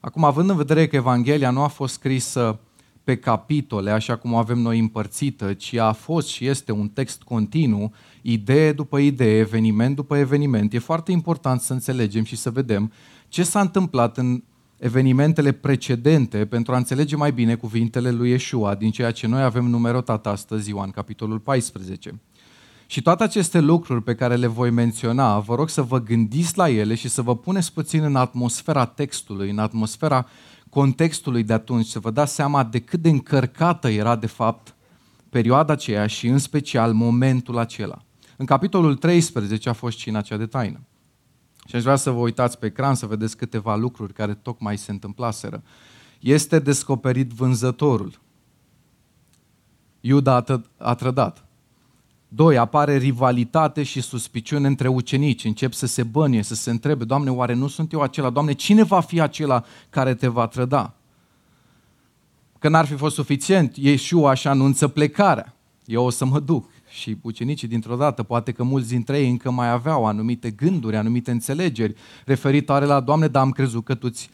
Acum, având în vedere că Evanghelia nu a fost scrisă pe capitole, așa cum o avem noi împărțită, ci a fost și este un text continuu, idee după idee, eveniment după eveniment, e foarte important să înțelegem și să vedem ce s-a întâmplat în evenimentele precedente pentru a înțelege mai bine cuvintele lui Yeshua din ceea ce noi avem numerotat astăzi, Ioan, capitolul 14. Și toate aceste lucruri pe care le voi menționa, vă rog să vă gândiți la ele și să vă puneți puțin în atmosfera textului, în atmosfera contextului de atunci, să vă dați seama de cât de încărcată era de fapt perioada aceea și în special momentul acela. În capitolul 13 a fost cina cea de taină. Și aș vrea să vă uitați pe ecran să vedeți câteva lucruri care tocmai se întâmplaseră. Este descoperit vânzătorul. Iuda a trădat. Doi, apare rivalitate și suspiciune între ucenici. Încep să se bănie, să se întrebe, Doamne, oare nu sunt eu acela? Doamne, cine va fi acela care te va trăda? Că n-ar fi fost suficient, Iesua așa anunță plecarea. Eu o să mă duc. Și ucenicii dintr-o dată, poate că mulți dintre ei încă mai aveau anumite gânduri, anumite înțelegeri referitoare la, Doamne, dar am crezut că tu-ți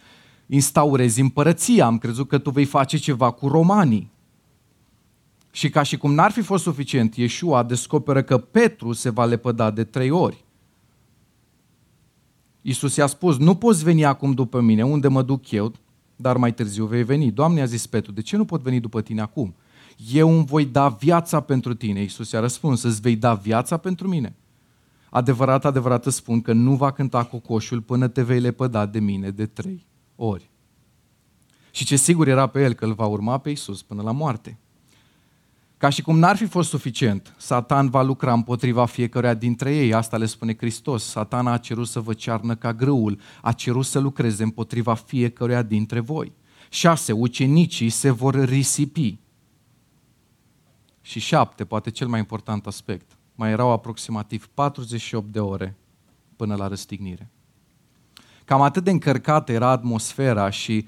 instaurezi împărăția, am crezut că tu vei face ceva cu romanii. Și ca și cum n-ar fi fost suficient, Iesua descoperă că Petru se va lepăda de trei ori. Iisus i-a spus, nu poți veni acum după mine, unde mă duc eu, dar mai târziu vei veni. Doamne, a zis Petru, de ce nu pot veni după tine acum? Eu îmi voi da viața pentru tine. Iisus i-a răspuns, îți vei da viața pentru mine. Adevărat, adevărat îți spun că nu va cânta cocoșul până te vei lepăda de mine de trei ori. Și ce sigur era pe el că îl va urma pe Iisus până la moarte. Ca și cum n-ar fi fost suficient, Satan va lucra împotriva fiecăruia dintre ei, asta le spune Hristos. Satan a cerut să vă cearnă ca grâul, a cerut să lucreze împotriva fiecăruia dintre voi. Șase, ucenicii se vor risipi. Și șapte, poate cel mai important aspect, mai erau aproximativ 48 de ore până la răstignire. Cam atât de încărcată era atmosfera și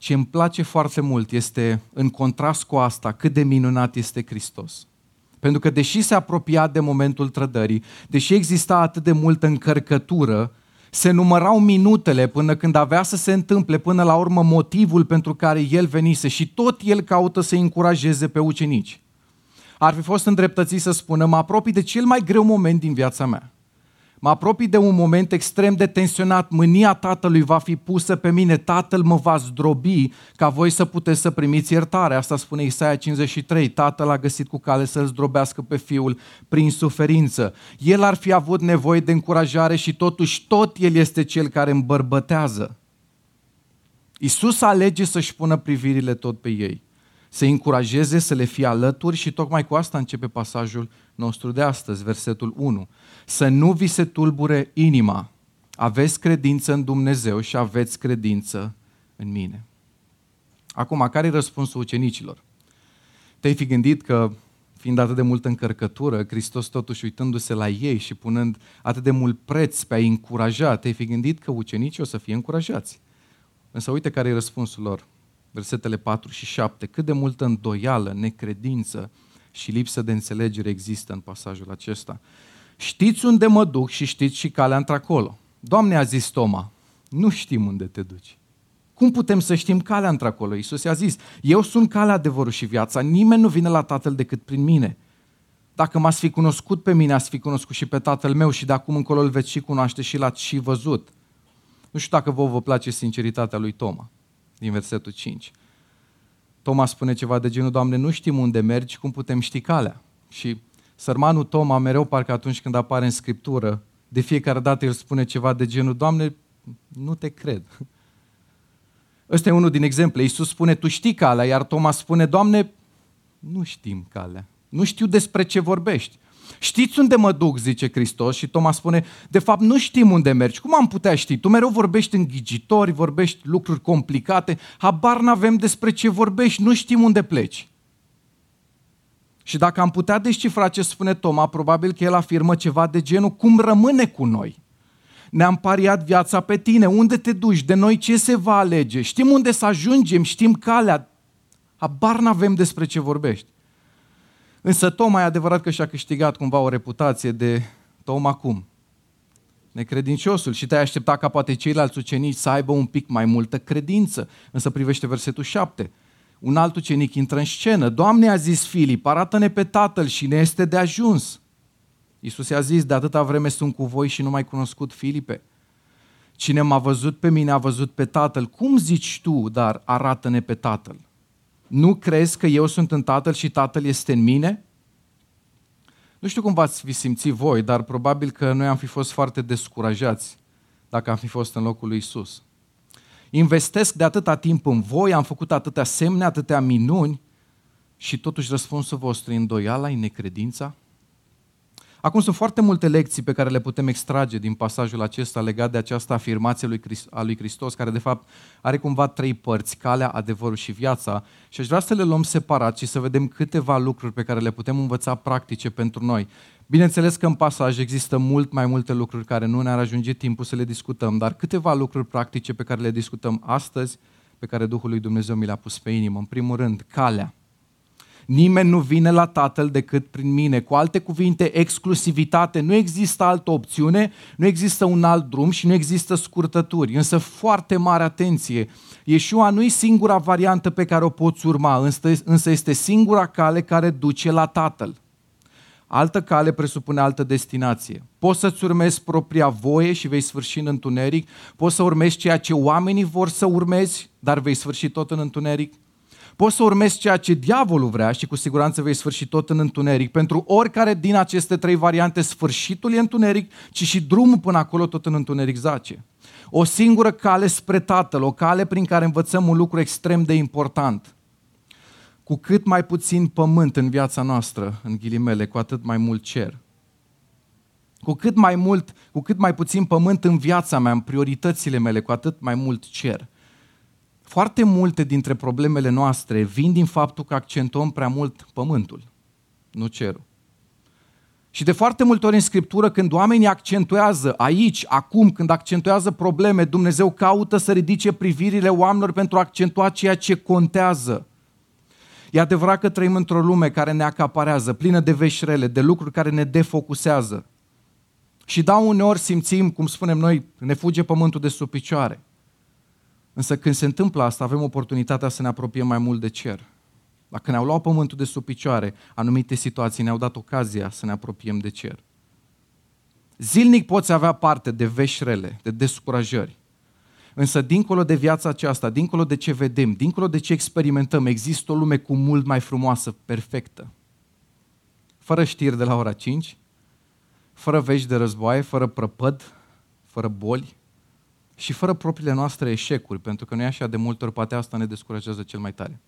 ce îmi place foarte mult este, în contrast cu asta, cât de minunat este Hristos. Pentru că deși se apropia de momentul trădării, deși exista atât de multă încărcătură, se numărau minutele până când avea să se întâmple până la urmă motivul pentru care el venise și tot el caută să încurajeze pe ucenici. Ar fi fost îndreptățit să spună, mă apropii de cel mai greu moment din viața mea. Mă apropii de un moment extrem de tensionat, mânia tatălui va fi pusă pe mine, tatăl mă va zdrobi ca voi să puteți să primiți iertare. Asta spune Isaia 53, tatăl a găsit cu cale să-l zdrobească pe fiul prin suferință. El ar fi avut nevoie de încurajare și totuși tot el este cel care îmbărbătează. Isus alege să-și pună privirile tot pe ei să încurajeze, să le fie alături și tocmai cu asta începe pasajul nostru de astăzi, versetul 1. Să nu vi se tulbure inima, aveți credință în Dumnezeu și aveți credință în mine. Acum, care e răspunsul ucenicilor? Te-ai fi gândit că, fiind atât de multă încărcătură, Hristos totuși uitându-se la ei și punând atât de mult preț pe a-i încuraja, te-ai fi gândit că ucenicii o să fie încurajați. Însă uite care e răspunsul lor versetele 4 și 7, cât de multă îndoială, necredință și lipsă de înțelegere există în pasajul acesta. Știți unde mă duc și știți și calea într-acolo. Doamne, a zis Toma, nu știm unde te duci. Cum putem să știm calea într-acolo? Iisus i-a zis, eu sunt calea, adevărul și viața, nimeni nu vine la Tatăl decât prin mine. Dacă m-ați fi cunoscut pe mine, ați fi cunoscut și pe Tatăl meu și de acum încolo îl veți și cunoaște și l-ați și văzut. Nu știu dacă vă vă place sinceritatea lui Toma din versetul 5. Toma spune ceva de genul, Doamne, nu știm unde mergi, cum putem ști calea? Și sărmanul Toma, mereu parcă atunci când apare în Scriptură, de fiecare dată el spune ceva de genul, Doamne, nu te cred. Ăsta e unul din exemple. Iisus spune, tu știi calea, iar Toma spune, Doamne, nu știm calea. Nu știu despre ce vorbești. Știți unde mă duc, zice Hristos și Toma spune, de fapt nu știm unde mergi. Cum am putea ști? Tu mereu vorbești înghijitori, vorbești lucruri complicate, habar n-avem despre ce vorbești, nu știm unde pleci. Și dacă am putea descifra ce spune Toma, probabil că el afirmă ceva de genul, cum rămâne cu noi? Ne-am pariat viața pe tine, unde te duci, de noi ce se va alege, știm unde să ajungem, știm calea, habar n-avem despre ce vorbești. Însă Toma e adevărat că și-a câștigat cumva o reputație de Toma cum? necredinciosul și te-ai aștepta ca poate ceilalți ucenici să aibă un pic mai multă credință. Însă privește versetul 7. Un alt ucenic intră în scenă. Doamne, a zis Filip, arată-ne pe tatăl și ne este de ajuns. Iisus i-a zis, de atâta vreme sunt cu voi și nu mai cunoscut Filipe. Cine m-a văzut pe mine a văzut pe tatăl. Cum zici tu, dar arată-ne pe tatăl? Nu crezi că eu sunt în tatăl și tatăl este în mine? Nu știu cum v-ați fi simțit voi, dar probabil că noi am fi fost foarte descurajați dacă am fi fost în locul lui Isus. Investesc de atâta timp în voi, am făcut atâtea semne, atâtea minuni și totuși răspunsul vostru e îndoiala, e necredința? Acum sunt foarte multe lecții pe care le putem extrage din pasajul acesta legat de această afirmație lui Christ, a lui Hristos, care de fapt are cumva trei părți, calea, adevărul și viața. Și aș vrea să le luăm separat și să vedem câteva lucruri pe care le putem învăța practice pentru noi. Bineînțeles că în pasaj există mult mai multe lucruri care nu ne-ar ajunge timpul să le discutăm, dar câteva lucruri practice pe care le discutăm astăzi, pe care Duhul lui Dumnezeu mi le-a pus pe inimă. În primul rând, calea. Nimeni nu vine la Tatăl decât prin mine. Cu alte cuvinte, exclusivitate. Nu există altă opțiune, nu există un alt drum și nu există scurtături. Însă foarte mare atenție. Yeshua nu e singura variantă pe care o poți urma, însă este singura cale care duce la Tatăl. Altă cale presupune altă destinație. Poți să-ți urmezi propria voie și vei sfârși în întuneric, poți să urmezi ceea ce oamenii vor să urmezi, dar vei sfârși tot în întuneric. Poți să urmezi ceea ce diavolul vrea și cu siguranță vei sfârși tot în întuneric. Pentru oricare din aceste trei variante, sfârșitul e întuneric, ci și drumul până acolo tot în întuneric zace. O singură cale spre Tatăl, o cale prin care învățăm un lucru extrem de important. Cu cât mai puțin pământ în viața noastră, în ghilimele, cu atât mai mult cer. Cu cât mai mult, cu cât mai puțin pământ în viața mea, în prioritățile mele, cu atât mai mult cer. Foarte multe dintre problemele noastre vin din faptul că accentuăm prea mult pământul, nu cerul. Și de foarte multe ori în Scriptură, când oamenii accentuează aici, acum, când accentuează probleme, Dumnezeu caută să ridice privirile oamenilor pentru a accentua ceea ce contează. E adevărat că trăim într-o lume care ne acaparează, plină de veșrele, de lucruri care ne defocusează. Și da, uneori simțim, cum spunem noi, ne fuge pământul de sub picioare. Însă când se întâmplă asta, avem oportunitatea să ne apropiem mai mult de cer. Dacă ne-au luat pământul de sub picioare, anumite situații ne-au dat ocazia să ne apropiem de cer. Zilnic poți avea parte de veșrele, de descurajări. Însă dincolo de viața aceasta, dincolo de ce vedem, dincolo de ce experimentăm, există o lume cu mult mai frumoasă, perfectă. Fără știri de la ora 5, fără vești de războaie, fără prăpăd, fără boli, și fără propriile noastre eșecuri, pentru că noi așa de multe ori poate asta ne descurajează cel mai tare.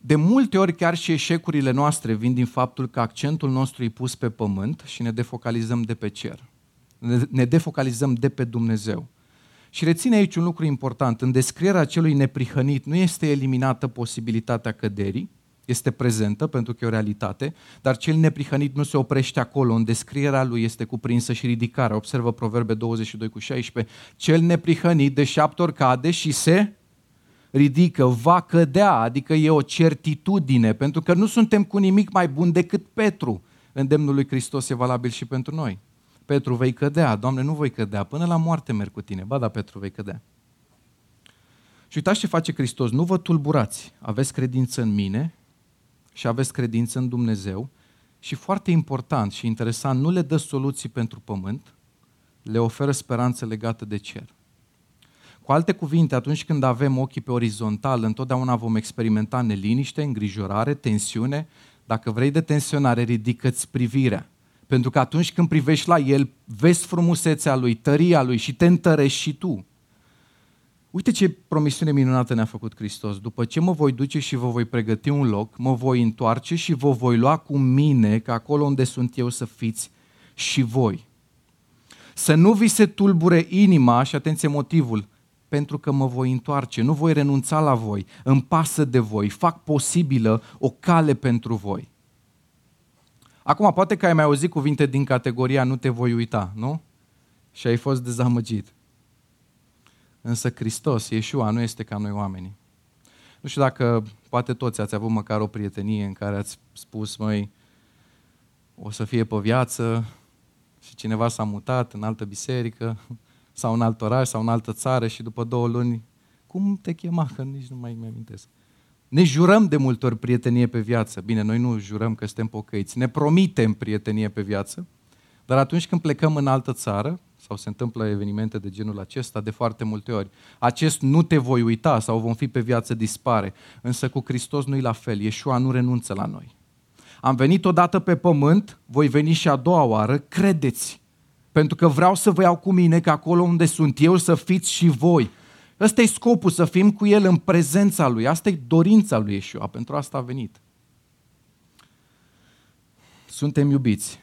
De multe ori chiar și eșecurile noastre vin din faptul că accentul nostru e pus pe pământ și ne defocalizăm de pe cer. Ne defocalizăm de pe Dumnezeu. Și reține aici un lucru important. În descrierea celui neprihănit nu este eliminată posibilitatea căderii, este prezentă pentru că e o realitate, dar cel neprihănit nu se oprește acolo. În descrierea lui este cuprinsă și ridicarea. Observă Proverbe 22 cu 16. Cel neprihănit de șapte ori cade și se ridică, va cădea, adică e o certitudine, pentru că nu suntem cu nimic mai bun decât Petru. Îndemnul lui Hristos e valabil și pentru noi. Petru, vei cădea. Doamne, nu voi cădea. Până la moarte merg cu tine. Ba da, Petru, vei cădea. Și uitați ce face Hristos. Nu vă tulburați. Aveți credință în mine și aveți credință în Dumnezeu și foarte important și interesant, nu le dă soluții pentru pământ, le oferă speranță legată de cer. Cu alte cuvinte, atunci când avem ochii pe orizontal, întotdeauna vom experimenta neliniște, îngrijorare, tensiune. Dacă vrei de tensionare, ridică-ți privirea. Pentru că atunci când privești la el, vezi frumusețea lui, tăria lui și te întărești și tu. Uite ce promisiune minunată ne-a făcut Hristos. După ce mă voi duce și vă voi pregăti un loc, mă voi întoarce și vă voi lua cu mine, că acolo unde sunt eu să fiți și voi. Să nu vi se tulbure inima, și atenție motivul, pentru că mă voi întoarce, nu voi renunța la voi, îmi pasă de voi, fac posibilă o cale pentru voi. Acum, poate că ai mai auzit cuvinte din categoria nu te voi uita, nu? Și ai fost dezamăgit. Însă Hristos, Iesua, nu este ca noi oamenii. Nu știu dacă poate toți ați avut măcar o prietenie în care ați spus, măi, o să fie pe viață, și cineva s-a mutat în altă biserică sau în alt oraș sau în altă țară și după două luni, cum te chema? Că nici nu mai mi amintesc. Ne jurăm de multe ori prietenie pe viață. Bine, noi nu jurăm că suntem pocăiți. Ne promitem prietenie pe viață, dar atunci când plecăm în altă țară, sau se întâmplă evenimente de genul acesta de foarte multe ori, acest nu te voi uita sau vom fi pe viață dispare. Însă cu Hristos nu-i la fel. Iesua nu renunță la noi. Am venit odată pe pământ, voi veni și a doua oară, credeți. Pentru că vreau să vă iau cu mine, că acolo unde sunt eu să fiți și voi. Ăsta e scopul, să fim cu El în prezența Lui. Asta e dorința Lui Iesua, pentru asta a venit. Suntem iubiți.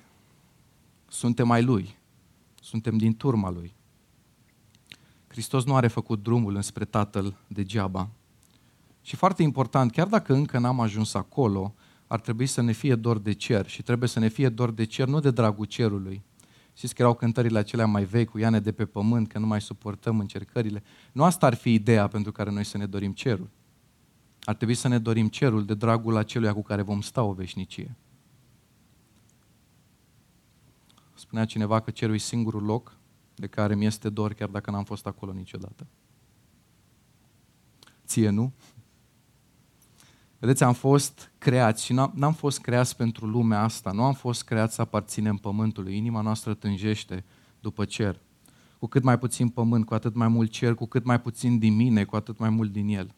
Suntem ai Lui. Suntem din turma Lui. Hristos nu are făcut drumul înspre Tatăl degeaba. Și foarte important, chiar dacă încă n-am ajuns acolo, ar trebui să ne fie dor de cer și trebuie să ne fie dor de cer, nu de dragul cerului. Știți că erau cântările acelea mai vechi cu Iane de pe pământ, că nu mai suportăm încercările. Nu asta ar fi ideea pentru care noi să ne dorim cerul. Ar trebui să ne dorim cerul de dragul acelui cu care vom sta o veșnicie. Spunea cineva că cerul e singurul loc de care mi este dor chiar dacă n-am fost acolo niciodată. Ție nu? Vedeți, am fost creați și n-am fost creați pentru lumea asta, nu am fost creați să aparținem pământului. Inima noastră tânjește după cer. Cu cât mai puțin pământ, cu atât mai mult cer, cu cât mai puțin din mine, cu atât mai mult din el.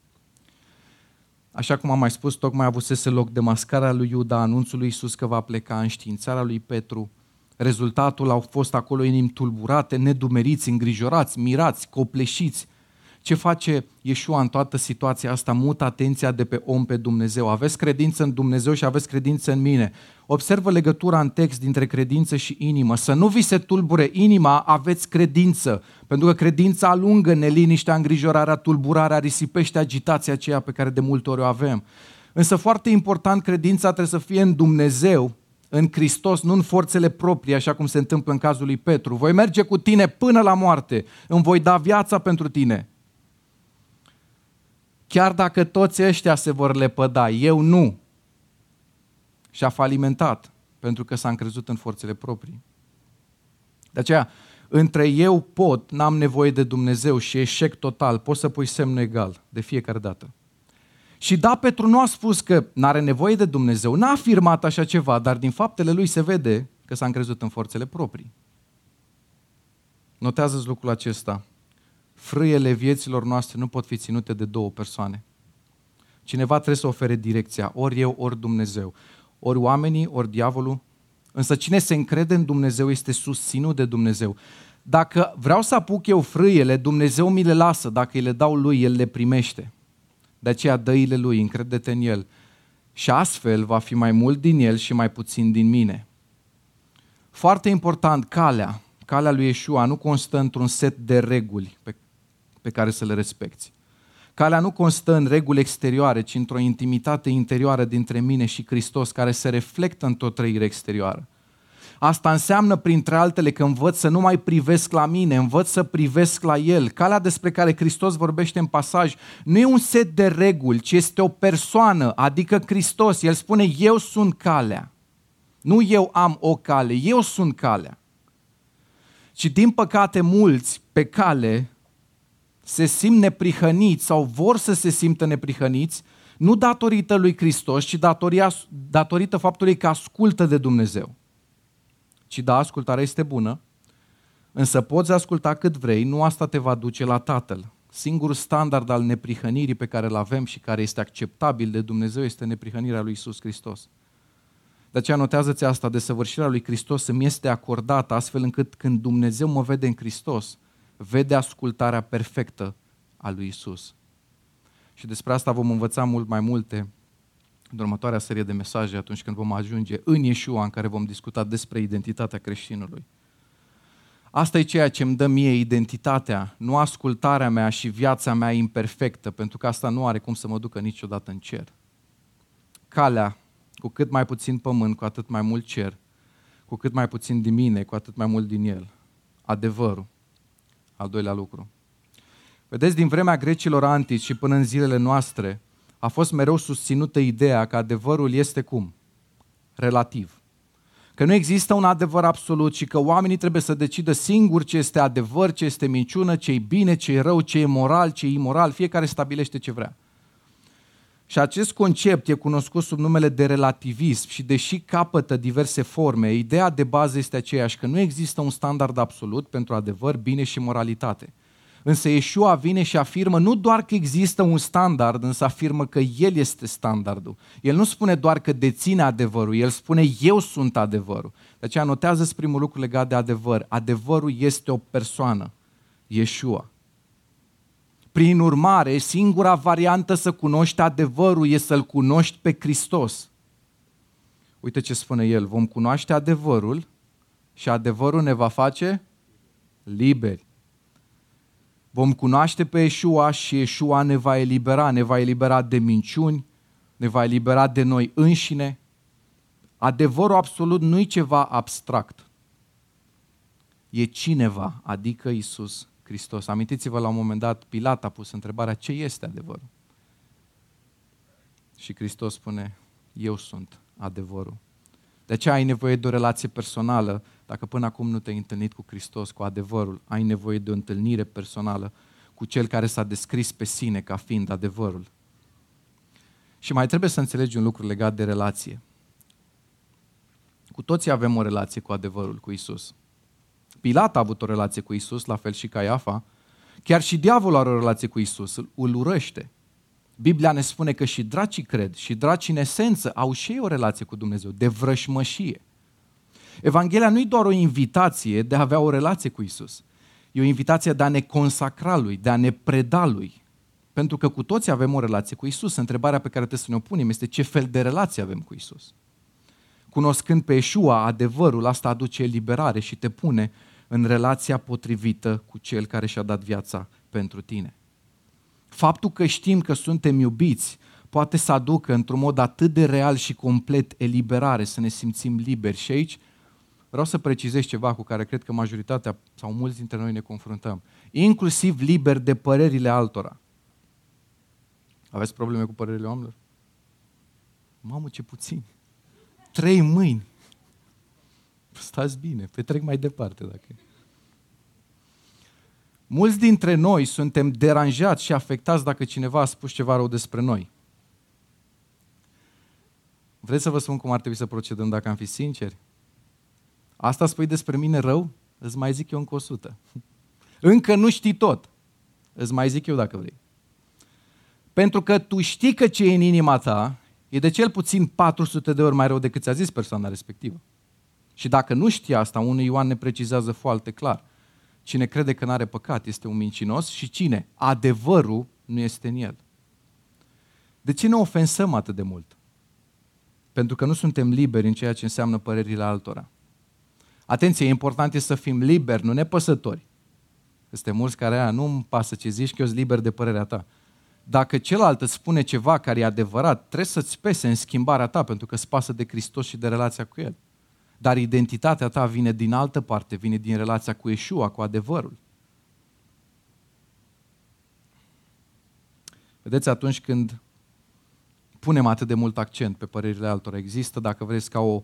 Așa cum am mai spus, tocmai avusese loc de mascarea lui Iuda, anunțul lui Iisus că va pleca, în științarea lui Petru. Rezultatul au fost acolo inimi tulburate, nedumeriți, îngrijorați, mirați, copleșiți, ce face Iesua în toată situația asta? Mut atenția de pe om pe Dumnezeu. Aveți credință în Dumnezeu și aveți credință în mine. Observă legătura în text dintre credință și inimă. Să nu vi se tulbure inima, aveți credință. Pentru că credința alungă neliniștea, îngrijorarea, tulburarea, risipește agitația aceea pe care de multe ori o avem. Însă foarte important, credința trebuie să fie în Dumnezeu, în Hristos, nu în forțele proprii, așa cum se întâmplă în cazul lui Petru. Voi merge cu tine până la moarte, îmi voi da viața pentru tine. Chiar dacă toți ăștia se vor lepăda, eu nu. Și a falimentat, pentru că s-a încrezut în forțele proprii. De aceea, între eu pot, n-am nevoie de Dumnezeu și eșec total, poți să pui semnul egal de fiecare dată. Și da, Petru nu a spus că nu are nevoie de Dumnezeu, n-a afirmat așa ceva, dar din faptele lui se vede că s-a încrezut în forțele proprii. Notează lucrul acesta frâiele vieților noastre nu pot fi ținute de două persoane. Cineva trebuie să ofere direcția, ori eu, ori Dumnezeu. Ori oamenii, ori diavolul. Însă cine se încrede în Dumnezeu este susținut de Dumnezeu. Dacă vreau să apuc eu frâiele, Dumnezeu mi le lasă. Dacă îi le dau lui, El le primește. De aceea dă-ile lui, încrede-te în El. Și astfel va fi mai mult din El și mai puțin din mine. Foarte important, calea. Calea lui Yeshua nu constă într-un set de reguli pe pe care să le respecti. Calea nu constă în reguli exterioare, ci într-o intimitate interioară dintre mine și Hristos care se reflectă în tot trăire exterioară. Asta înseamnă, printre altele, că învăț să nu mai privesc la mine, învăț să privesc la El. Calea despre care Hristos vorbește în pasaj nu e un set de reguli, ci este o persoană, adică Hristos. El spune, eu sunt calea. Nu eu am o cale, eu sunt calea. Și din păcate mulți pe cale se simt neprihăniți sau vor să se simtă neprihăniți, nu datorită lui Hristos, ci datoria, datorită faptului că ascultă de Dumnezeu. Ci da, ascultarea este bună, însă poți asculta cât vrei, nu asta te va duce la Tatăl. Singurul standard al neprihănirii pe care îl avem și care este acceptabil de Dumnezeu este neprihănirea lui Isus Hristos. De aceea notează-ți asta, desăvârșirea lui Hristos îmi este acordată astfel încât când Dumnezeu mă vede în Hristos, vede ascultarea perfectă a lui Isus. Și despre asta vom învăța mult mai multe în următoarea serie de mesaje atunci când vom ajunge în Iesua în care vom discuta despre identitatea creștinului. Asta e ceea ce îmi dă mie identitatea, nu ascultarea mea și viața mea imperfectă, pentru că asta nu are cum să mă ducă niciodată în cer. Calea, cu cât mai puțin pământ, cu atât mai mult cer, cu cât mai puțin din mine, cu atât mai mult din el. Adevărul, al doilea lucru. Vedeți, din vremea grecilor antici și până în zilele noastre, a fost mereu susținută ideea că adevărul este cum? Relativ. că nu există un adevăr absolut și că oamenii trebuie să decidă singur ce este adevăr, ce este minciună, ce e bine, ce e rău, ce e moral, ce e imoral, fiecare stabilește ce vrea. Și acest concept e cunoscut sub numele de relativism și deși capătă diverse forme, ideea de bază este aceeași, că nu există un standard absolut pentru adevăr, bine și moralitate. Însă Yeshua vine și afirmă nu doar că există un standard, însă afirmă că El este standardul. El nu spune doar că deține adevărul, El spune eu sunt adevărul. De aceea notează primul lucru legat de adevăr. Adevărul este o persoană, Yeshua. Prin urmare, singura variantă să cunoști adevărul e să-L cunoști pe Hristos. Uite ce spune el, vom cunoaște adevărul și adevărul ne va face liberi. Vom cunoaște pe Yeshua și Yeshua ne va elibera, ne va elibera de minciuni, ne va elibera de noi înșine. Adevărul absolut nu e ceva abstract. E cineva, adică Isus Hristos. Amintiți-vă la un moment dat, Pilat a pus întrebarea ce este adevărul. Și Hristos spune, eu sunt adevărul. De aceea ai nevoie de o relație personală. Dacă până acum nu te-ai întâlnit cu Hristos, cu adevărul, ai nevoie de o întâlnire personală cu Cel care s-a descris pe sine ca fiind adevărul. Și mai trebuie să înțelegi un lucru legat de relație. Cu toții avem o relație cu adevărul, cu Isus. Pilat a avut o relație cu Isus, la fel și Caiafa. Chiar și diavolul are o relație cu Isus, îl urăște. Biblia ne spune că și dracii cred, și dracii în esență au și ei o relație cu Dumnezeu, de vrășmășie. Evanghelia nu e doar o invitație de a avea o relație cu Isus. E o invitație de a ne consacra Lui, de a ne preda Lui. Pentru că cu toți avem o relație cu Isus. Întrebarea pe care trebuie să ne o punem este ce fel de relație avem cu Isus. Cunoscând pe Yeshua, adevărul, asta aduce eliberare și te pune în relația potrivită cu Cel care și-a dat viața pentru tine. Faptul că știm că suntem iubiți poate să aducă într-un mod atât de real și complet eliberare, să ne simțim liberi. Și aici vreau să precizez ceva cu care cred că majoritatea sau mulți dintre noi ne confruntăm. Inclusiv liber de părerile altora. Aveți probleme cu părerile oamenilor? Mamă, ce puțin. Trei mâini. Stați bine, petrec mai departe dacă Mulți dintre noi suntem deranjați și afectați dacă cineva a spus ceva rău despre noi. Vreți să vă spun cum ar trebui să procedăm dacă am fi sinceri? Asta spui despre mine rău? Îți mai zic eu încă o sută. Încă nu știi tot. Îți mai zic eu dacă vrei. Pentru că tu știi că ce e în inima ta e de cel puțin 400 de ori mai rău decât ți-a zis persoana respectivă. Și dacă nu știi asta, unul Ioan ne precizează foarte clar. Cine crede că nu are păcat este un mincinos și cine? Adevărul nu este în el. De ce ne ofensăm atât de mult? Pentru că nu suntem liberi în ceea ce înseamnă părerile altora. Atenție, e important e să fim liberi, nu nepăsători. Este mulți care nu-mi pasă ce zici, că eu sunt liber de părerea ta. Dacă celălalt îți spune ceva care e adevărat, trebuie să-ți pese în schimbarea ta, pentru că îți pasă de Hristos și de relația cu El. Dar identitatea ta vine din altă parte, vine din relația cu Yeshua, cu adevărul. Vedeți, atunci când punem atât de mult accent pe părerile altora, există, dacă vreți, ca o,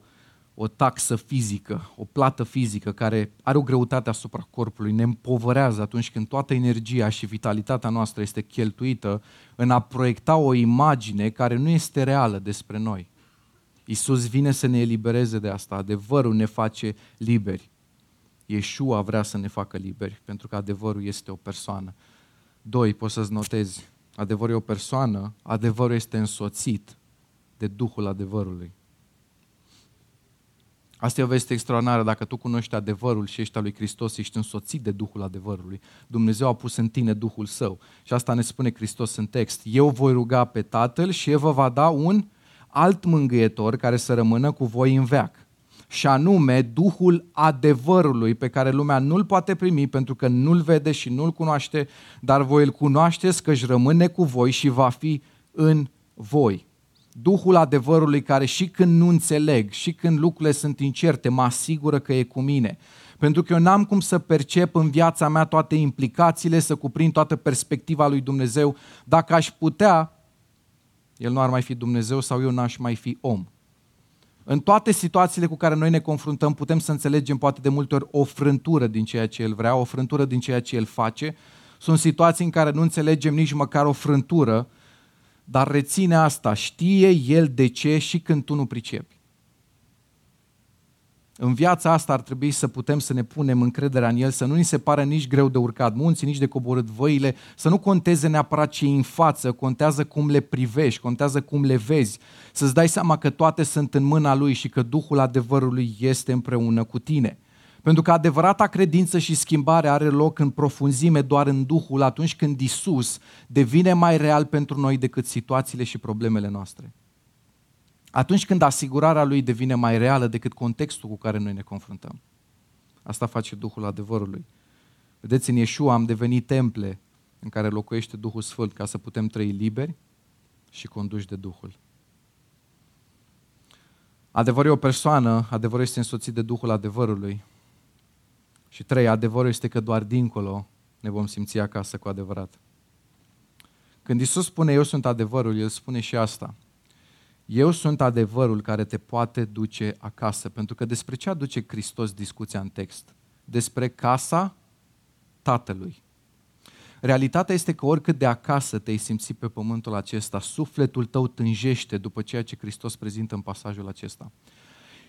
o taxă fizică, o plată fizică care are o greutate asupra corpului, ne împovărează atunci când toată energia și vitalitatea noastră este cheltuită în a proiecta o imagine care nu este reală despre noi. Isus vine să ne elibereze de asta. Adevărul ne face liberi. Iesua vrea să ne facă liberi, pentru că adevărul este o persoană. Doi, poți să-ți notezi, adevărul e o persoană, adevărul este însoțit de Duhul adevărului. Asta e o veste extraordinară. Dacă tu cunoști adevărul și ești al lui Hristos, ești însoțit de Duhul adevărului. Dumnezeu a pus în tine Duhul Său. Și asta ne spune Hristos în text. Eu voi ruga pe Tatăl și El vă va da un alt mângâietor care să rămână cu voi în veac. Și anume Duhul adevărului pe care lumea nu-l poate primi pentru că nu-l vede și nu-l cunoaște, dar voi îl cunoașteți că își rămâne cu voi și va fi în voi. Duhul adevărului care și când nu înțeleg, și când lucrurile sunt incerte, mă asigură că e cu mine. Pentru că eu n-am cum să percep în viața mea toate implicațiile, să cuprind toată perspectiva lui Dumnezeu. Dacă aș putea, el nu ar mai fi Dumnezeu sau eu n-aș mai fi om. În toate situațiile cu care noi ne confruntăm, putem să înțelegem poate de multe ori o frântură din ceea ce El vrea, o frântură din ceea ce El face. Sunt situații în care nu înțelegem nici măcar o frântură, dar reține asta, știe El de ce și când tu nu pricepi. În viața asta ar trebui să putem să ne punem încrederea în El, să nu ni se pare nici greu de urcat munții, nici de coborât văile, să nu conteze neapărat ce în față, contează cum le privești, contează cum le vezi, să-ți dai seama că toate sunt în mâna Lui și că Duhul adevărului este împreună cu tine. Pentru că adevărata credință și schimbare are loc în profunzime doar în Duhul atunci când Isus devine mai real pentru noi decât situațiile și problemele noastre atunci când asigurarea lui devine mai reală decât contextul cu care noi ne confruntăm. Asta face Duhul adevărului. Vedeți, în Iesua am devenit temple în care locuiește Duhul Sfânt ca să putem trăi liberi și conduși de Duhul. Adevărul e o persoană, adevărul este însoțit de Duhul adevărului. Și trei, adevărul este că doar dincolo ne vom simți acasă cu adevărat. Când Isus spune eu sunt adevărul, El spune și asta. Eu sunt adevărul care te poate duce acasă. Pentru că despre ce aduce Hristos discuția în text? Despre casa Tatălui. Realitatea este că oricât de acasă te-ai simțit pe pământul acesta, sufletul tău tânjește după ceea ce Hristos prezintă în pasajul acesta.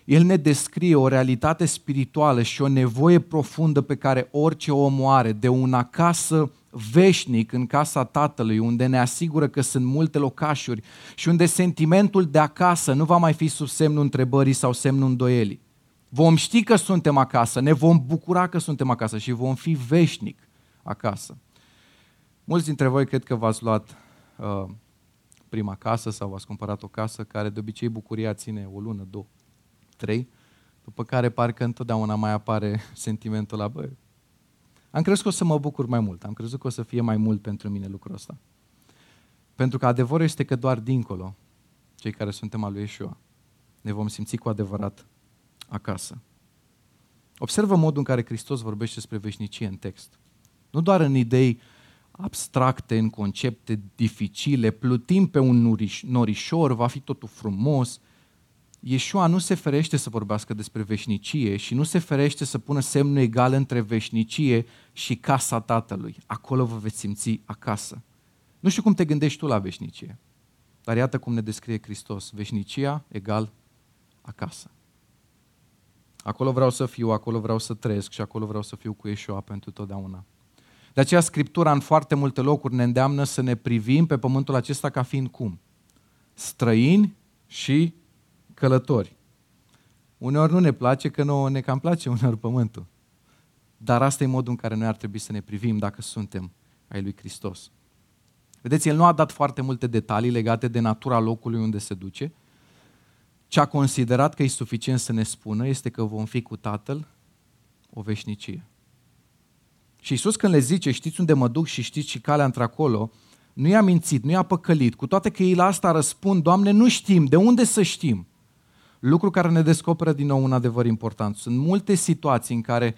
El ne descrie o realitate spirituală și o nevoie profundă pe care orice om o are de un acasă veșnic în casa Tatălui, unde ne asigură că sunt multe locașuri și unde sentimentul de acasă nu va mai fi sub semnul întrebării sau semnul îndoielii. Vom ști că suntem acasă, ne vom bucura că suntem acasă și vom fi veșnic acasă. Mulți dintre voi cred că v-ați luat uh, prima casă sau v-ați cumpărat o casă care de obicei bucuria ține o lună, două, trei, după care parcă întotdeauna mai apare sentimentul la, bă, am crezut că o să mă bucur mai mult, am crezut că o să fie mai mult pentru mine lucrul ăsta. Pentru că adevărul este că doar dincolo, cei care suntem al lui Yeshua, ne vom simți cu adevărat acasă. Observă modul în care Hristos vorbește despre veșnicie în text. Nu doar în idei abstracte, în concepte dificile, plutim pe un norișor, va fi totul frumos, Iesua nu se ferește să vorbească despre veșnicie și nu se ferește să pună semnul egal între veșnicie și casa Tatălui. Acolo vă veți simți acasă. Nu știu cum te gândești tu la veșnicie, dar iată cum ne descrie Hristos. Veșnicia egal acasă. Acolo vreau să fiu, acolo vreau să trăiesc și acolo vreau să fiu cu Iesua pentru totdeauna. De aceea Scriptura în foarte multe locuri ne îndeamnă să ne privim pe pământul acesta ca fiind cum? Străini și călători. Uneori nu ne place, că nouă ne cam place uneori pământul. Dar asta e modul în care noi ar trebui să ne privim dacă suntem ai lui Hristos. Vedeți, el nu a dat foarte multe detalii legate de natura locului unde se duce. Ce a considerat că e suficient să ne spună este că vom fi cu Tatăl o veșnicie. Și Iisus când le zice, știți unde mă duc și știți și calea într-acolo, nu i-a mințit, nu i-a păcălit, cu toate că ei la asta răspund, Doamne, nu știm, de unde să știm? Lucru care ne descoperă din nou un adevăr important. Sunt multe situații în care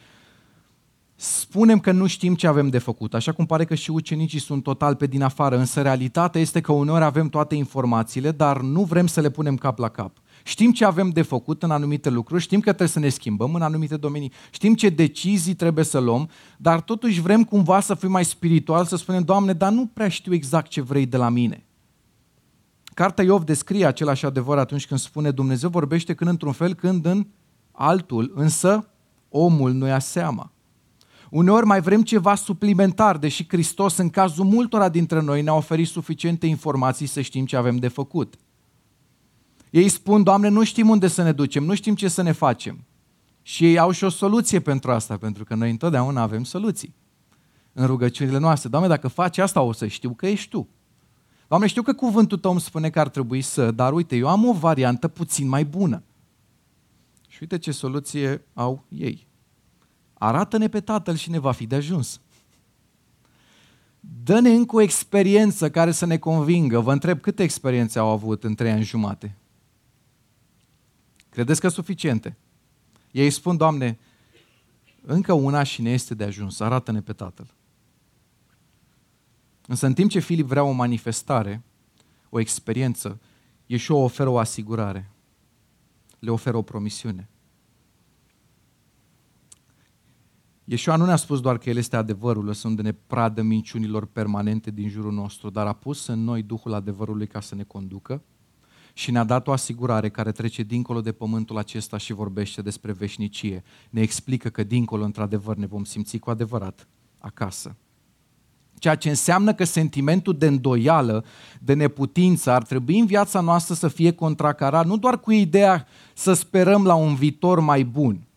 spunem că nu știm ce avem de făcut, așa cum pare că și ucenicii sunt total pe din afară, însă realitatea este că uneori avem toate informațiile, dar nu vrem să le punem cap la cap. Știm ce avem de făcut în anumite lucruri, știm că trebuie să ne schimbăm în anumite domenii, știm ce decizii trebuie să luăm, dar totuși vrem cumva să fim mai spiritual, să spunem, Doamne, dar nu prea știu exact ce vrei de la mine. Cartea Iov descrie același adevăr atunci când spune Dumnezeu vorbește când într-un fel, când în altul, însă omul nu ia seama. Uneori mai vrem ceva suplimentar, deși Hristos în cazul multora dintre noi ne-a oferit suficiente informații să știm ce avem de făcut. Ei spun, Doamne, nu știm unde să ne ducem, nu știm ce să ne facem. Și ei au și o soluție pentru asta, pentru că noi întotdeauna avem soluții în rugăciunile noastre. Doamne, dacă faci asta, o să știu că ești Tu. Doamne, știu că cuvântul Tău îmi spune că ar trebui să, dar uite, eu am o variantă puțin mai bună. Și uite ce soluție au ei. Arată-ne pe Tatăl și ne va fi de ajuns. Dă-ne încă o experiență care să ne convingă. Vă întreb câte experiențe au avut în trei ani jumate? Credeți că suficiente? Ei spun, Doamne, încă una și ne este de ajuns. Arată-ne pe Tatăl. Însă în timp ce Filip vrea o manifestare, o experiență, Iesua oferă o asigurare. le oferă o promisiune. Ieșua nu ne-a spus doar că El este adevărul, lăsându-ne pradă minciunilor permanente din jurul nostru, dar a pus în noi Duhul adevărului ca să ne conducă și ne-a dat o asigurare care trece dincolo de pământul acesta și vorbește despre veșnicie. Ne explică că dincolo, într-adevăr, ne vom simți cu adevărat acasă. Ceea ce înseamnă că sentimentul de îndoială, de neputință ar trebui în viața noastră să fie contracarat nu doar cu ideea să sperăm la un viitor mai bun,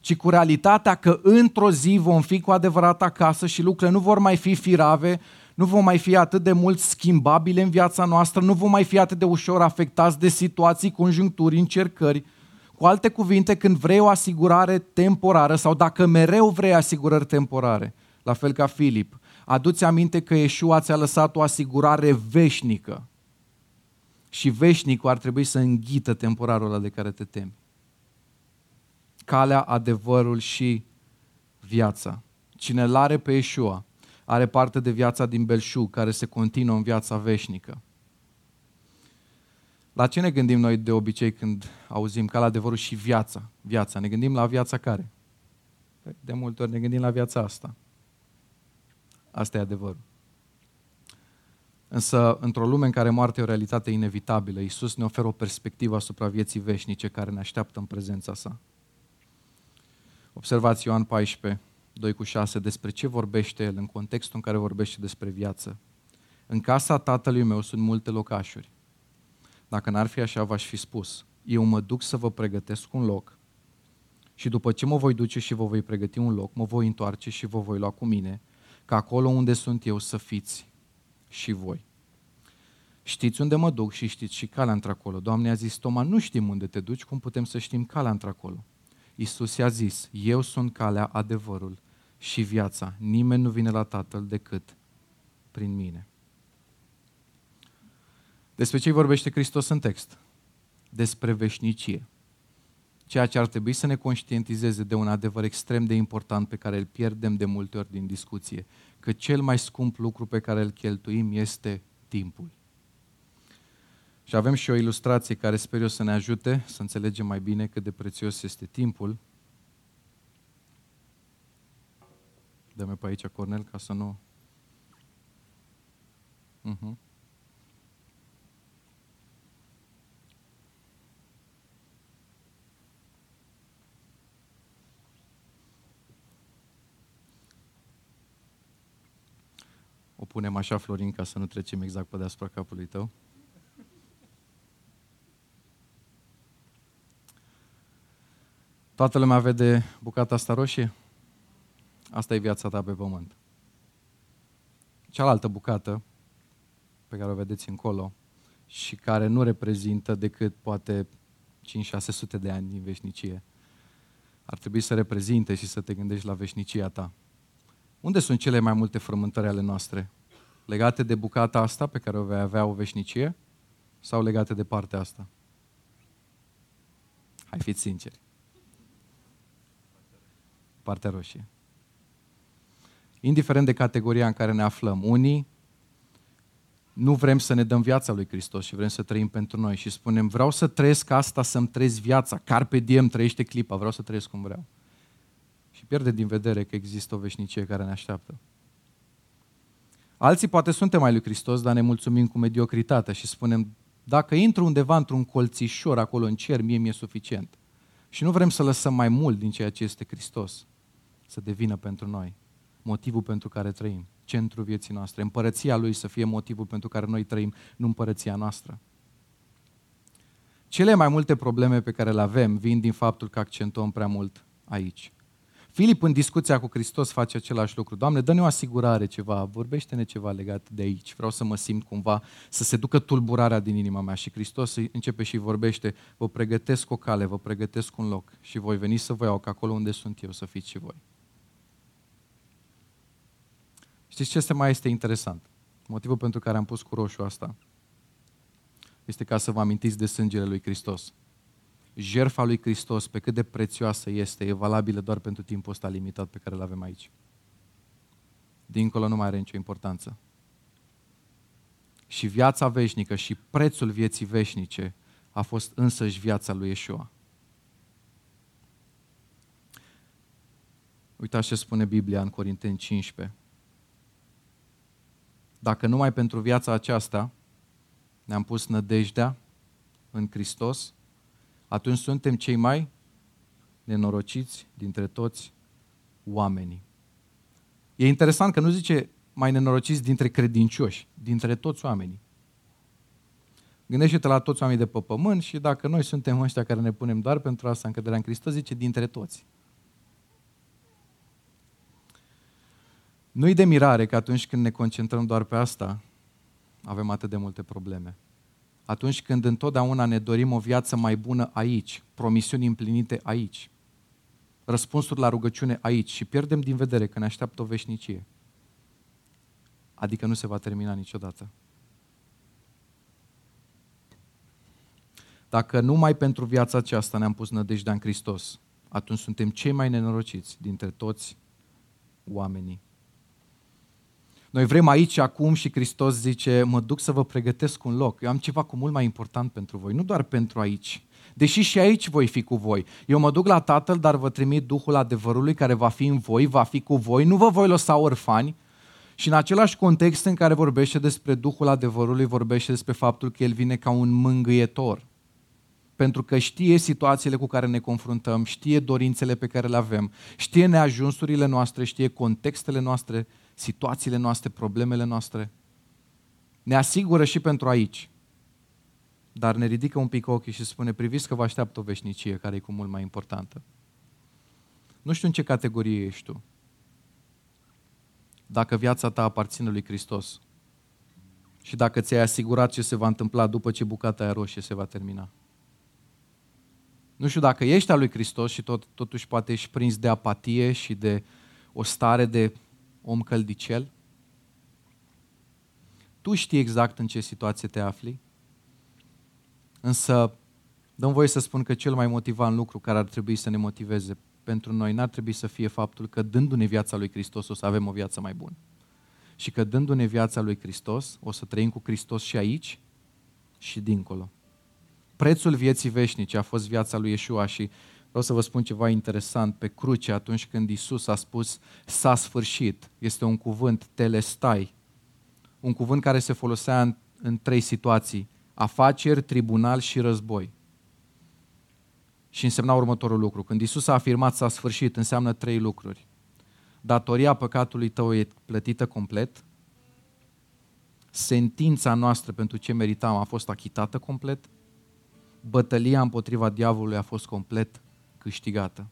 ci cu realitatea că într-o zi vom fi cu adevărat acasă și lucrurile nu vor mai fi firave, nu vom mai fi atât de mult schimbabile în viața noastră, nu vom mai fi atât de ușor afectați de situații, conjuncturi, încercări. Cu alte cuvinte, când vrei o asigurare temporară sau dacă mereu vrei asigurări temporare, la fel ca Filip, aduți aminte că Iesua ți-a lăsat o asigurare veșnică. Și veșnicul ar trebui să înghită temporarul ăla de care te temi. Calea, adevărul și viața. Cine îl are pe Iesua, are parte de viața din belșug, care se continuă în viața veșnică. La ce ne gândim noi de obicei când auzim ca la adevărul și viața? Viața. Ne gândim la viața care? Păi, de multe ori ne gândim la viața asta. Asta e adevărul. Însă, într-o lume în care moartea e o realitate inevitabilă, Iisus ne oferă o perspectivă asupra vieții veșnice care ne așteaptă în prezența sa. Observați Ioan 14, 2 cu 6, despre ce vorbește el în contextul în care vorbește despre viață. În casa tatălui meu sunt multe locașuri. Dacă n-ar fi așa, v-aș fi spus. Eu mă duc să vă pregătesc un loc și după ce mă voi duce și vă voi pregăti un loc, mă voi întoarce și vă voi lua cu mine, ca acolo unde sunt eu să fiți și voi. Știți unde mă duc și știți și calea într-acolo. Doamne a zis Toma, nu știm unde te duci, cum putem să știm calea într-acolo? Iisus i-a zis, eu sunt calea, adevărul și viața. Nimeni nu vine la Tatăl decât prin mine. Despre ce vorbește Hristos în text? Despre veșnicie. Ceea ce ar trebui să ne conștientizeze de un adevăr extrem de important pe care îl pierdem de multe ori din discuție, că cel mai scump lucru pe care îl cheltuim este timpul. Și avem și o ilustrație care sper eu să ne ajute să înțelegem mai bine cât de prețios este timpul. Dă-mi pe aici, Cornel, ca să nu... Uh-huh. O punem așa, Florin, ca să nu trecem exact pe deasupra capului tău. Toată lumea vede bucata asta roșie? Asta e viața ta pe pământ. Cealaltă bucată pe care o vedeți încolo și care nu reprezintă decât poate 5-600 de ani din veșnicie, ar trebui să reprezinte și să te gândești la veșnicia ta. Unde sunt cele mai multe frământări ale noastre? Legate de bucata asta pe care o vei avea o veșnicie sau legate de partea asta? Hai fiți sinceri. Partea roșie indiferent de categoria în care ne aflăm. Unii nu vrem să ne dăm viața lui Hristos și vrem să trăim pentru noi și spunem, vreau să trăiesc asta, să-mi trăiesc viața, carpe diem, trăiește clipa, vreau să trăiesc cum vreau. Și pierde din vedere că există o veșnicie care ne așteaptă. Alții poate suntem mai lui Hristos, dar ne mulțumim cu mediocritatea și spunem, dacă intru undeva într-un colțișor acolo în cer, mie mi-e suficient. Și nu vrem să lăsăm mai mult din ceea ce este Hristos să devină pentru noi motivul pentru care trăim, centrul vieții noastre. Împărăția Lui să fie motivul pentru care noi trăim, nu împărăția noastră. Cele mai multe probleme pe care le avem vin din faptul că accentuăm prea mult aici. Filip în discuția cu Hristos face același lucru. Doamne, dă-ne o asigurare ceva, vorbește-ne ceva legat de aici. Vreau să mă simt cumva, să se ducă tulburarea din inima mea. Și Hristos începe și vorbește, vă pregătesc o cale, vă pregătesc un loc și voi veni să vă iau, că acolo unde sunt eu să fiți și voi. Știți ce este mai este interesant? Motivul pentru care am pus cu roșu asta este ca să vă amintiți de sângele lui Hristos jertfa lui Hristos, pe cât de prețioasă este, e valabilă doar pentru timpul ăsta limitat pe care îl avem aici. Dincolo nu mai are nicio importanță. Și viața veșnică și prețul vieții veșnice a fost însăși viața lui Iesua. Uitați ce spune Biblia în Corinteni 15. Dacă numai pentru viața aceasta ne-am pus nădejdea în Hristos, atunci suntem cei mai nenorociți dintre toți oamenii. E interesant că nu zice mai nenorociți dintre credincioși, dintre toți oamenii. Gândește-te la toți oamenii de pe pământ și dacă noi suntem ăștia care ne punem doar pentru asta încăderea în Hristos, zice dintre toți. Nu-i de mirare că atunci când ne concentrăm doar pe asta, avem atât de multe probleme. Atunci când întotdeauna ne dorim o viață mai bună aici, promisiuni împlinite aici, răspunsuri la rugăciune aici și pierdem din vedere că ne așteaptă o veșnicie. Adică nu se va termina niciodată. Dacă numai pentru viața aceasta ne-am pus nădejdea în Hristos, atunci suntem cei mai nenorociți dintre toți oamenii. Noi vrem aici, acum și Hristos zice, mă duc să vă pregătesc un loc. Eu am ceva cu mult mai important pentru voi, nu doar pentru aici. Deși și aici voi fi cu voi. Eu mă duc la Tatăl, dar vă trimit Duhul adevărului care va fi în voi, va fi cu voi. Nu vă voi lăsa orfani. Și în același context în care vorbește despre Duhul adevărului, vorbește despre faptul că El vine ca un mângâietor pentru că știe situațiile cu care ne confruntăm, știe dorințele pe care le avem, știe neajunsurile noastre, știe contextele noastre, situațiile noastre, problemele noastre. Ne asigură și pentru aici. Dar ne ridică un pic ochii și spune, priviți că vă așteaptă o veșnicie care e cu mult mai importantă. Nu știu în ce categorie ești tu. Dacă viața ta aparține lui Hristos și dacă ți-ai asigurat ce se va întâmpla după ce bucata aia roșie se va termina. Nu știu dacă ești al lui Hristos și tot, totuși poate ești prins de apatie și de o stare de om căldicel. Tu știi exact în ce situație te afli, însă dăm voie să spun că cel mai motivant lucru care ar trebui să ne motiveze pentru noi n-ar trebui să fie faptul că dându-ne viața lui Hristos o să avem o viață mai bună. Și că dându-ne viața lui Hristos o să trăim cu Hristos și aici și dincolo. Prețul vieții veșnice a fost viața lui Iesua și vreau să vă spun ceva interesant. Pe cruce, atunci când Isus a spus s-a sfârșit, este un cuvânt telestai, un cuvânt care se folosea în, în trei situații, afaceri, tribunal și război. Și însemna următorul lucru. Când Isus a afirmat s-a sfârșit, înseamnă trei lucruri. Datoria păcatului tău e plătită complet, sentința noastră pentru ce meritam a fost achitată complet bătălia împotriva diavolului a fost complet câștigată.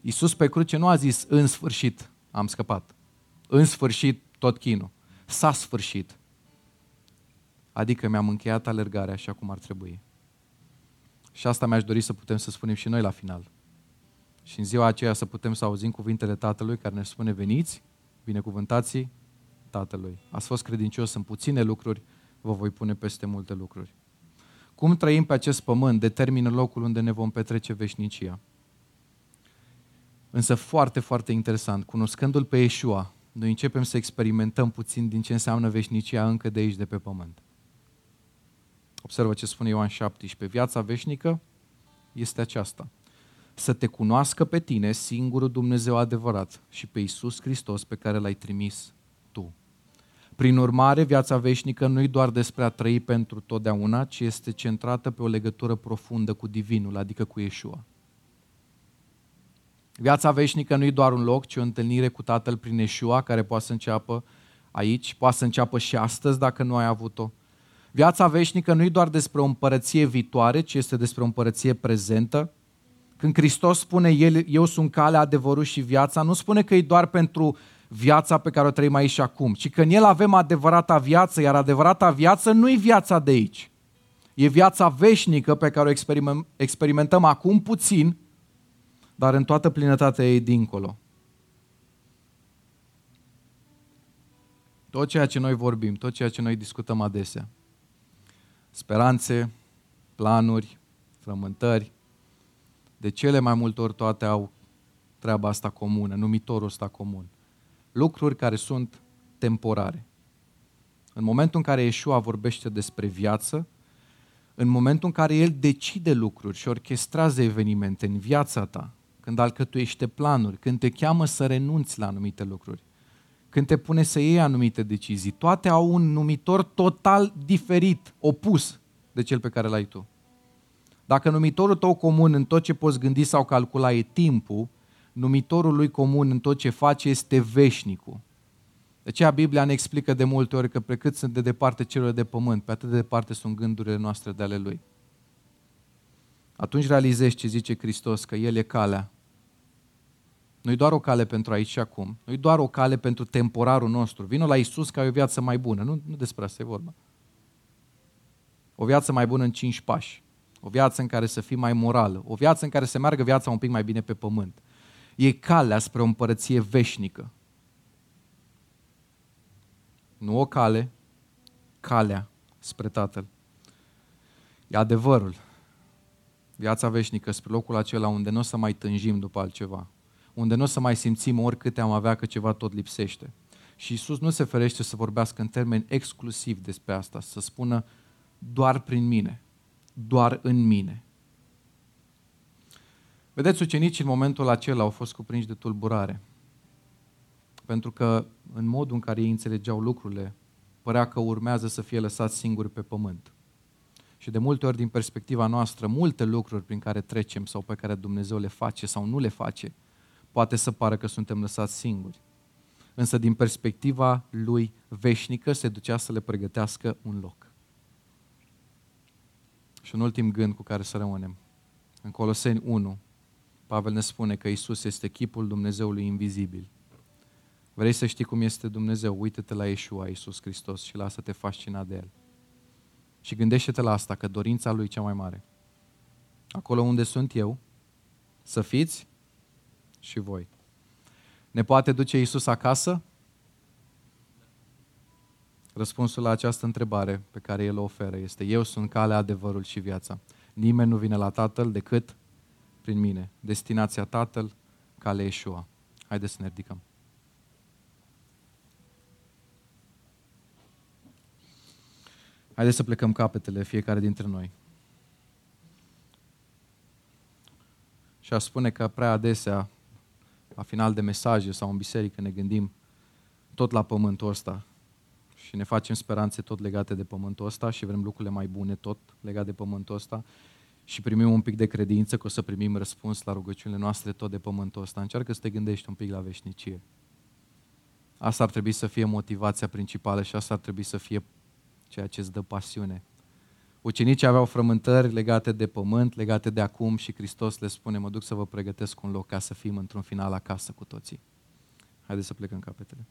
Iisus pe cruce nu a zis, în sfârșit am scăpat. În sfârșit tot chinul. S-a sfârșit. Adică mi-am încheiat alergarea așa cum ar trebui. Și asta mi-aș dori să putem să spunem și noi la final. Și în ziua aceea să putem să auzim cuvintele Tatălui care ne spune, veniți, binecuvântați Tatălui. Ați fost credincios în puține lucruri, vă voi pune peste multe lucruri. Cum trăim pe acest pământ determină locul unde ne vom petrece veșnicia. Însă foarte, foarte interesant, cunoscându-L pe Yeshua, noi începem să experimentăm puțin din ce înseamnă veșnicia încă de aici, de pe pământ. Observă ce spune Ioan 17. Viața veșnică este aceasta. Să te cunoască pe tine, singurul Dumnezeu adevărat, și pe Isus Hristos pe care l-ai trimis tu. Prin urmare, viața veșnică nu e doar despre a trăi pentru totdeauna, ci este centrată pe o legătură profundă cu Divinul, adică cu Yeshua. Viața veșnică nu e doar un loc, ci o întâlnire cu Tatăl prin Yeshua, care poate să înceapă aici, poate să înceapă și astăzi dacă nu ai avut-o. Viața veșnică nu e doar despre o împărăție viitoare, ci este despre o împărăție prezentă. Când Hristos spune, Eu sunt calea, adevărul și viața, nu spune că e doar pentru viața pe care o trăim aici și acum, ci că în el avem adevărata viață, iar adevărata viață nu e viața de aici. E viața veșnică pe care o experimentăm acum puțin, dar în toată plinătatea ei dincolo. Tot ceea ce noi vorbim, tot ceea ce noi discutăm adesea, speranțe, planuri, frământări, de cele mai multe ori toate au treaba asta comună, numitorul ăsta comun lucruri care sunt temporare. În momentul în care Yeshua vorbește despre viață, în momentul în care El decide lucruri și orchestrează evenimente în viața ta, când alcătuiește planuri, când te cheamă să renunți la anumite lucruri, când te pune să iei anumite decizii. Toate au un numitor total diferit, opus de cel pe care l-ai tu. Dacă numitorul tău comun în tot ce poți gândi sau calcula e timpul, numitorul lui comun în tot ce face este veșnicul. De aceea Biblia ne explică de multe ori că pe cât sunt de departe celor de pământ, pe atât de departe sunt gândurile noastre de ale Lui. Atunci realizezi ce zice Hristos, că El e calea. Nu-i doar o cale pentru aici și acum, nu-i doar o cale pentru temporarul nostru. Vino la Isus ca o viață mai bună, nu, nu despre asta e vorba. O viață mai bună în cinci pași. O viață în care să fii mai morală. O viață în care să meargă viața un pic mai bine pe pământ. E calea spre o împărăție veșnică. Nu o cale, calea spre Tatăl. E adevărul. Viața veșnică spre locul acela unde nu o să mai tânjim după altceva. Unde nu o să mai simțim oricâte am avea că ceva tot lipsește. Și Isus nu se ferește să vorbească în termeni exclusiv despre asta, să spună doar prin mine, doar în mine. Vedeți, ucenicii în momentul acela au fost cuprinși de tulburare. Pentru că în modul în care ei înțelegeau lucrurile, părea că urmează să fie lăsați singuri pe pământ. Și de multe ori, din perspectiva noastră, multe lucruri prin care trecem sau pe care Dumnezeu le face sau nu le face, poate să pară că suntem lăsați singuri. Însă, din perspectiva lui veșnică, se ducea să le pregătească un loc. Și un ultim gând cu care să rămânem. În Coloseni 1, Pavel ne spune că Isus este chipul Dumnezeului invizibil. Vrei să știi cum este Dumnezeu? Uită-te la Iesua, Iisus Hristos și lasă-te fascina de El. Și gândește-te la asta, că dorința Lui cea mai mare. Acolo unde sunt eu, să fiți și voi. Ne poate duce Iisus acasă? Răspunsul la această întrebare pe care El o oferă este Eu sunt calea, adevărul și viața. Nimeni nu vine la Tatăl decât prin mine. Destinația Tatăl, calea Iesua. Haideți să ne ridicăm. Haideți să plecăm capetele fiecare dintre noi. Și aș spune că prea adesea, la final de mesaje sau în biserică, ne gândim tot la pământul ăsta și ne facem speranțe tot legate de pământul ăsta și vrem lucrurile mai bune tot legate de pământul ăsta și primim un pic de credință că o să primim răspuns la rugăciunile noastre tot de pământul ăsta. Încearcă să te gândești un pic la veșnicie. Asta ar trebui să fie motivația principală și asta ar trebui să fie ceea ce îți dă pasiune. Ucenicii aveau frământări legate de pământ, legate de acum și Hristos le spune, mă duc să vă pregătesc un loc ca să fim într-un final acasă cu toții. Haideți să plecăm capetele.